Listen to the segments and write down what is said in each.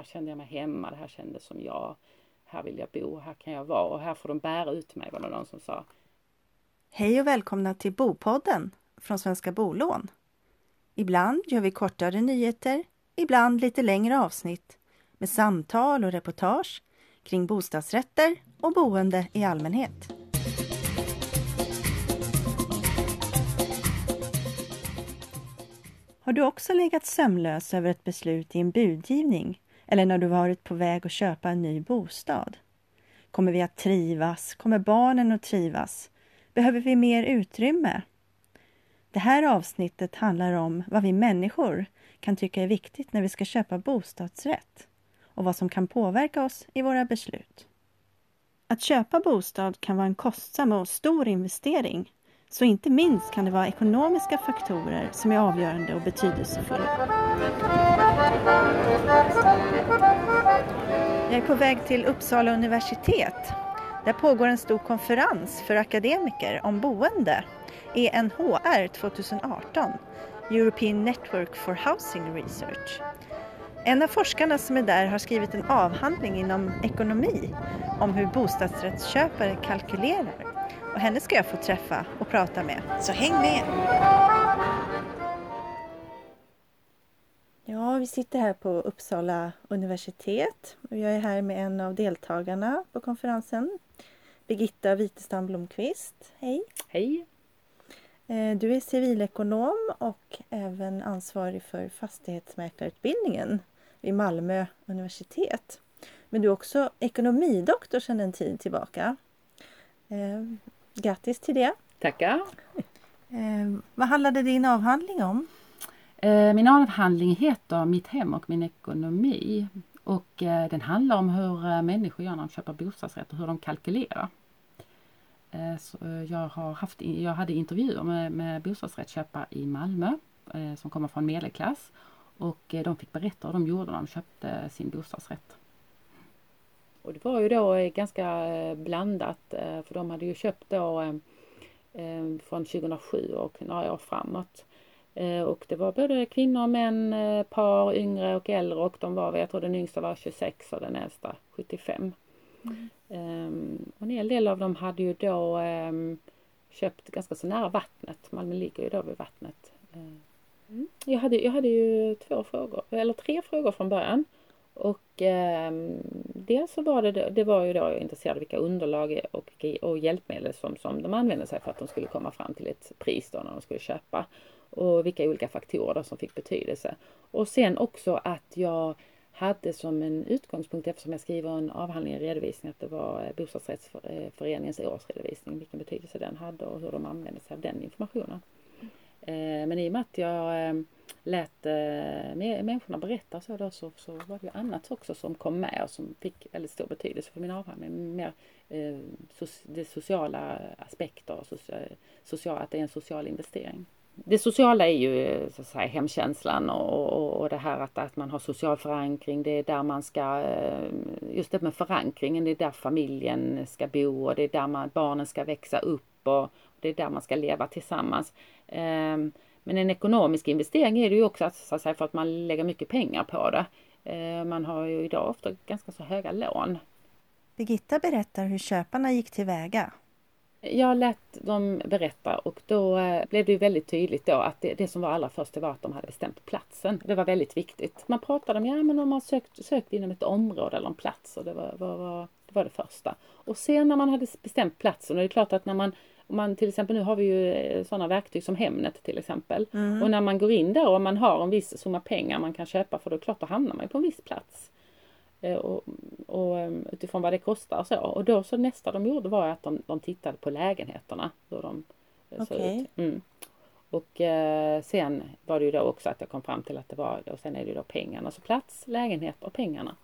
här kände jag mig hemma, det här kändes som jag. Här vill jag bo, här kan jag vara och här får de bära ut mig, var det någon som sa. Hej och välkomna till Bopodden från Svenska Bolån. Ibland gör vi kortare nyheter, ibland lite längre avsnitt med samtal och reportage kring bostadsrätter och boende i allmänhet. Har du också legat sömnlös över ett beslut i en budgivning eller när du varit på väg att köpa en ny bostad? Kommer vi att trivas? Kommer barnen att trivas? Behöver vi mer utrymme? Det här avsnittet handlar om vad vi människor kan tycka är viktigt när vi ska köpa bostadsrätt och vad som kan påverka oss i våra beslut. Att köpa bostad kan vara en kostsam och stor investering så inte minst kan det vara ekonomiska faktorer som är avgörande och betydelsefulla. Jag är på väg till Uppsala universitet. Där pågår en stor konferens för akademiker om boende, ENHR 2018, European Network for Housing Research. En av forskarna som är där har skrivit en avhandling inom ekonomi om hur bostadsrättsköpare kalkylerar och henne ska jag få träffa och prata med. Så häng med! Ja, vi sitter här på Uppsala universitet och jag är här med en av deltagarna på konferensen. Birgitta Witestam Blomqvist. Hej! Hej! Eh, du är civilekonom och även ansvarig för fastighetsmäklarutbildningen vid Malmö universitet. Men du är också ekonomidoktor sedan en tid tillbaka. Eh, Grattis till det! Tackar! Eh, vad handlade din avhandling om? Eh, min avhandling heter Mitt hem och min ekonomi och eh, den handlar om hur eh, människor gör när de köper bostadsrätt och hur de kalkylerar. Eh, så jag, har haft, jag hade intervjuer med, med bostadsrättsköpare i Malmö eh, som kommer från medelklass och de fick berätta hur de gjorde när de köpte sin bostadsrätt. Och det var ju då eh, ganska eh, blandat eh, för de hade ju köpt då från 2007 och några år framåt. Och det var både kvinnor och män, par, yngre och äldre och de var, jag tror den yngsta var 26 och den äldsta 75. Mm. Ehm, och en hel del av dem hade ju då ehm, köpt ganska så nära vattnet. Malmö ligger ju då vid vattnet. Mm. Jag, hade, jag hade ju två frågor, eller tre frågor från början. Och eh, dels så var det, det var ju då jag intresserad av vilka underlag och, och hjälpmedel som, som de använde sig för att de skulle komma fram till ett pris då när de skulle köpa. Och vilka olika faktorer som fick betydelse. Och sen också att jag hade som en utgångspunkt eftersom jag skriver en avhandling i redovisning att det var eh, bostadsrättsföreningens eh, årsredovisning, vilken betydelse den hade och hur de använde sig av den informationen. Eh, men i och med att jag eh, lät eh, människorna berätta så då så, så var det ju annat också som kom med och som fick väldigt stor betydelse för min avhandling. Mer det sociala aspekter och social, att det är en social investering. Det sociala är ju så att säga, hemkänslan och, och, och det här att, att man har social förankring. Det är där man ska, just det med förankringen, det är där familjen ska bo och det är där man, barnen ska växa upp och det är där man ska leva tillsammans. Um, men en ekonomisk investering är det ju också så att säga, för att man lägger mycket pengar på det. Eh, man har ju idag ofta ganska så höga lån. Birgitta berättar hur köparna gick tillväga. Jag lät dem berätta och då eh, blev det ju väldigt tydligt då att det, det, som var allra först det var att de hade bestämt platsen. Det var väldigt viktigt. Man pratade om, ja men om man sökt, sökt inom ett område eller en plats och det var, var, var, det var det första. Och sen när man hade bestämt platsen, och det är klart att när man om man till exempel nu har vi ju eh, sådana verktyg som Hemnet till exempel. Mm. Och när man går in där och man har en viss summa pengar man kan köpa för då klart då hamnar man på en viss plats. Eh, och, och, ehm, utifrån vad det kostar så. Och då så nästa de gjorde var att de, de tittade på lägenheterna. Hur de okay. såg ut. Mm. Och eh, sen var det ju då också att jag kom fram till att det var, och sen är det ju då pengarna. Så plats, lägenhet och pengarna.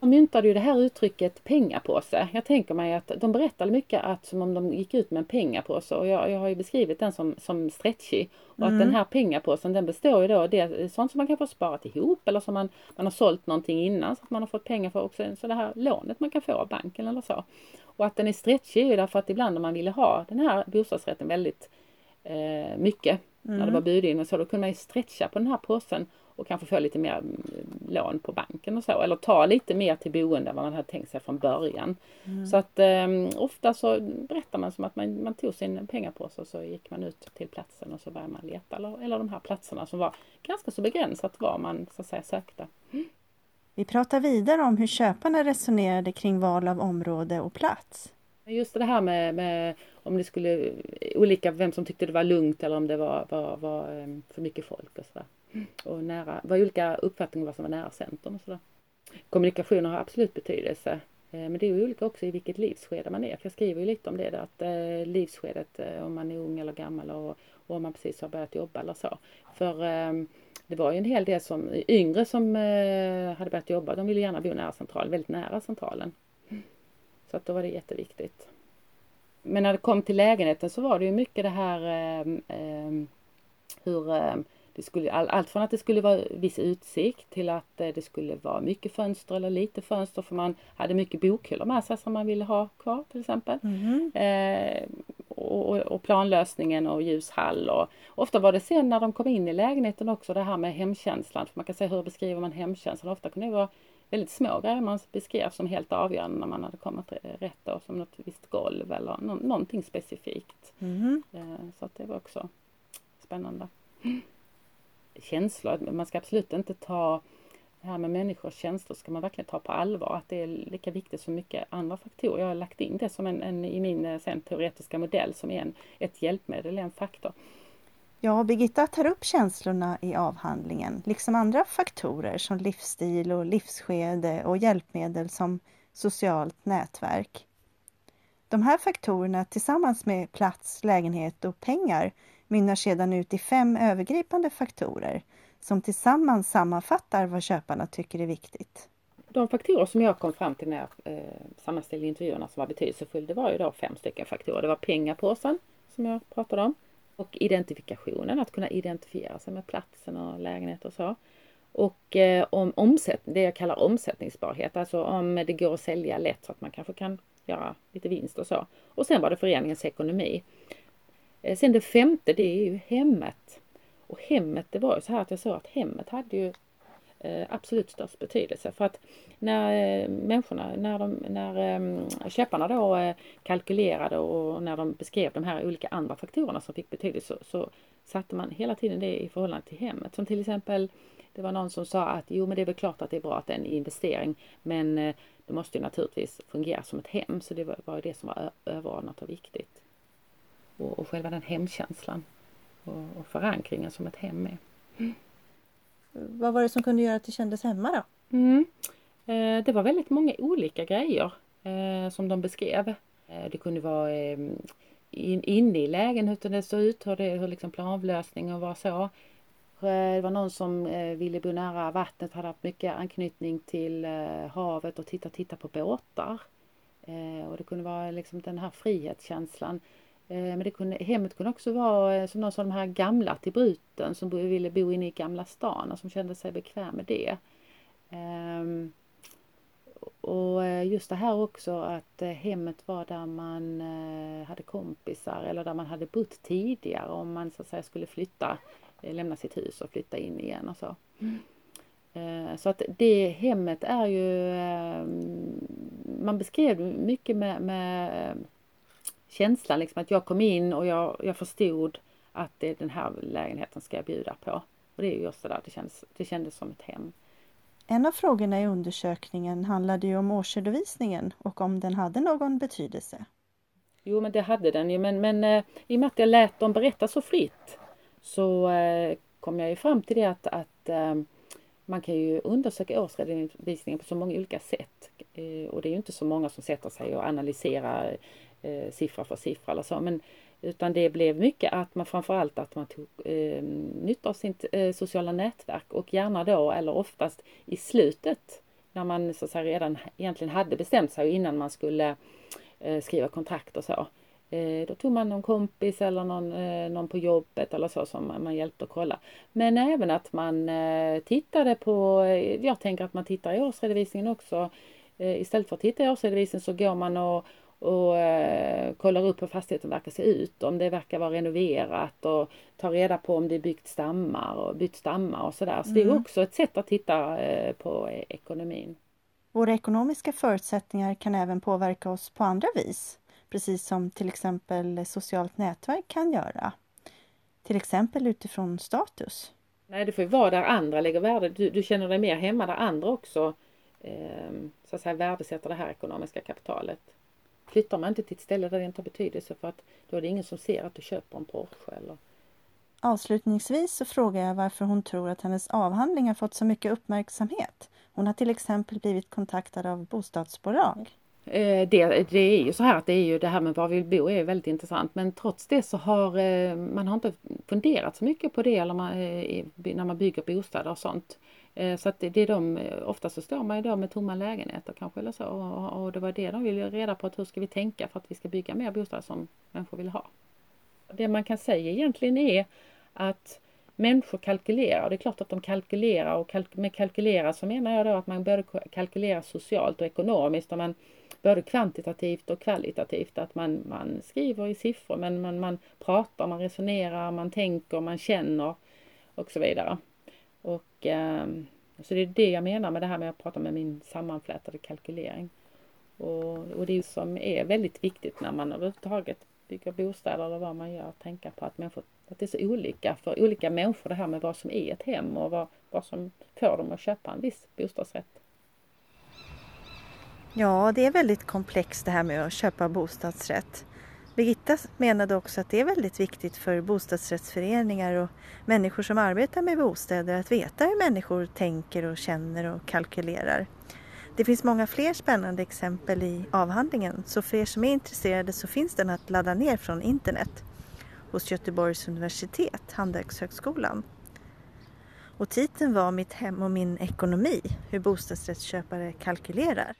De myntade ju det här uttrycket pengapåse. Jag tänker mig att de berättade mycket att som om de gick ut med en pengapåse och jag, jag har ju beskrivit den som, som stretchig. Och mm. att den här pengapåsen den består ju då det, sånt som man kan få sparat ihop eller som man, man har sålt någonting innan så att man har fått pengar för också. Så det här lånet man kan få av banken eller så. Och att den är stretchig är ju därför att ibland om man ville ha den här bostadsrätten väldigt eh, mycket mm. när det var budgivning så då kunde man ju stretcha på den här påsen och kanske få lite mer mm, lån på banken och så eller ta lite mer till boende än vad man hade tänkt sig från början. Mm. Så att eh, ofta så berättar man som att man, man tog sin pengapåse och så gick man ut till platsen och så började man leta eller, eller de här platserna som var ganska så begränsat var man så att säga sökte. Mm. Vi pratar vidare om hur köparna resonerade kring val av område och plats. Just det här med, med, om det skulle olika vem som tyckte det var lugnt eller om det var, var, var ehm, för mycket folk och sådär. Och nära, var olika uppfattningar vad som var nära centrum och sådär. Kommunikationer har absolut betydelse. Eh, men det är ju olika också i vilket livsskede man är. För jag skriver ju lite om det där att eh, livsskedet eh, om man är ung eller gammal och, och om man precis har börjat jobba eller så. För eh, det var ju en hel del som yngre som eh, hade börjat jobba. De ville gärna bo nära centralen, väldigt nära centralen. Så att då var det jätteviktigt. Men när det kom till lägenheten så var det ju mycket det här eh, eh, hur eh, det skulle, all, allt från att det skulle vara viss utsikt till att eh, det skulle vara mycket fönster eller lite fönster för man hade mycket bokhyllor med sig som man ville ha kvar till exempel. Mm -hmm. och, och, planlösningen och ljushall och ofta var det sen när de kom in i lägenheten också det här med hemkänslan. För man kan säga hur beskriver man hemkänslan? Ofta kunde det vara väldigt små grejer man beskrev som helt avgörande när man hade kommit rätt då, som något visst golv eller no någonting specifikt. Mm. Så att det var också spännande. Känslor, man ska absolut inte ta det här med människors känslor ska man verkligen ta på allvar. Att det är lika viktigt som mycket andra faktorer. Jag har lagt in det som en, en i min eh, sen, teoretiska modell som en, ett hjälpmedel, en faktor. Ja, Birgitta tar upp känslorna i avhandlingen, liksom andra faktorer som livsstil och livsskede och hjälpmedel som socialt nätverk. De här faktorerna tillsammans med plats, lägenhet och pengar mynnar sedan ut i fem övergripande faktorer som tillsammans sammanfattar vad köparna tycker är viktigt. De faktorer som jag kom fram till när jag eh, sammanställde intervjuerna som var betydelsefulla, det var ju då fem stycken faktorer. Det var pengapåsen som jag pratade om och identifikationen, att kunna identifiera sig med platsen och lägenheten och så. Och eh, om omsättning, det jag kallar omsättningsbarhet, alltså om det går att sälja lätt så att man kanske kan göra lite vinst och så. Och sen var det föreningens ekonomi. Eh, sen det femte, det är ju hemmet. Och hemmet, det var ju så här att jag sa att hemmet hade ju eh, absolut störst betydelse. För att när eh, människorna, när, de, när köparna då kalkylerade och när de beskrev de här olika andra faktorerna som fick betydelse så, så satte man hela tiden det i förhållande till hemmet. Som till exempel det var någon som sa att jo men det är väl klart att det är bra att det är en investering men det måste ju naturligtvis fungera som ett hem så det var, var det som var överordnat och viktigt. Och, och själva den hemkänslan och, och förankringen som ett hem är. Mm. Vad var det som kunde göra att det kändes hemma då? Mm. Eh, det var väldigt många olika grejer eh, som de beskrev. Eh, det kunde vara inne i lägenheten hur det såg ut, hur, det, hur liksom planlösningen var så. Det var någon som ville bo nära vattnet, hade haft mycket anknytning till havet och titta, titta på båtar. Och det kunde vara liksom den här frihetskänslan. Eh, men det kunde, hemmet kunde också vara eh, som någon av de här gamla till bruten som ville bo inne i Gamla stan och som kände sig bekväm med det. Ehm, och eh, just det här också att hemmet var där man hade kompisar eller där man hade bott tidigare om man så att säga skulle flytta, lämna sitt hus och flytta in igen och så. Mm. Så att det hemmet är ju, ehm, man beskrev mycket med, med känslan liksom att jag kom in och jag, jag förstod att det är den här lägenheten ska jag bjuda på. Och det är just det där, det kändes, det kändes som ett hem. En av frågorna i undersökningen handlade ju om årsredovisningen och om den hade någon betydelse. Jo men det hade den ju men, men eh, i och med att jag lät dem berätta så fritt så eh, kom jag ju fram till det att, att eh, man kan ju undersöka årsredovisningen på så många olika sätt. Och det är ju inte så många som sätter sig och analyserar eh, siffra för siffra eller så men utan det blev mycket att man framförallt att man tog eh, nytta av sitt eh, sociala nätverk och gärna då eller oftast i slutet när man så att säga, redan egentligen hade bestämt sig innan man skulle eh, skriva kontrakt och så. Eh, då tog man någon kompis eller någon, eh, någon på jobbet eller så som man hjälpte att kolla. Men även att man eh, tittade på, eh, jag tänker att man tittar i årsredovisningen också. Eh, istället för att titta i årsredovisningen så går man och och eh, kollar upp hur fastigheten verkar se ut, om det verkar vara renoverat och tar reda på om det är byggt stammar och bytt stammar och sådär. Så mm. det är mm. också ett sätt att titta eh, på ekonomin. Våra ekonomiska förutsättningar kan även påverka oss på andra vis, precis som till exempel socialt nätverk kan göra. Till exempel utifrån status. Nej, det får ju vara där andra lägger värde. Du, du känner dig mer hemma där andra också eh, så att säga, värdesätter det här ekonomiska kapitalet. Flyttar man inte till ett ställe där det inte har betydelse för att då är det ingen som ser att du köper en Porsche eller Avslutningsvis så frågar jag varför hon tror att hennes avhandling har fått så mycket uppmärksamhet. Hon har till exempel blivit kontaktad av bostadsbolag. Eh, det, det, är ju så här att det är ju det här med var vi vill bo är väldigt intressant men trots det så har eh, man har inte funderat så mycket på det eller man, eh, när man bygger bostäder och sånt. Eh, så att det är de, eh, ofta så står man ju då med tomma lägenheter kanske eller så och, och det var det de ville reda på att hur ska vi tänka för att vi ska bygga mer bostäder som människor vill ha. Det man kan säga egentligen är att människor kalkylerar. Det är klart att de kalkylerar och kalk med kalkylera så menar jag då att man bör kalkylerar socialt och ekonomiskt och man både kvantitativt och kvalitativt. Att man, man skriver i siffror men man, man pratar, man resonerar, man tänker, man känner och så vidare. Och eh, så det är det jag menar med det här med att prata med min sammanflätade kalkylering. Och, och det som är väldigt viktigt när man överhuvudtaget bygger bostäder eller vad man gör, tänka på att, människor, att det är så olika för olika människor det här med vad som är ett hem och vad, vad som får dem att köpa en viss bostadsrätt. Ja, det är väldigt komplext det här med att köpa bostadsrätt. Birgitta menade också att det är väldigt viktigt för bostadsrättsföreningar och människor som arbetar med bostäder att veta hur människor tänker och känner och kalkylerar. Det finns många fler spännande exempel i avhandlingen så för er som är intresserade så finns den att ladda ner från internet hos Göteborgs universitet, Handelshögskolan. Och titeln var Mitt hem och min ekonomi, hur bostadsrättsköpare kalkylerar.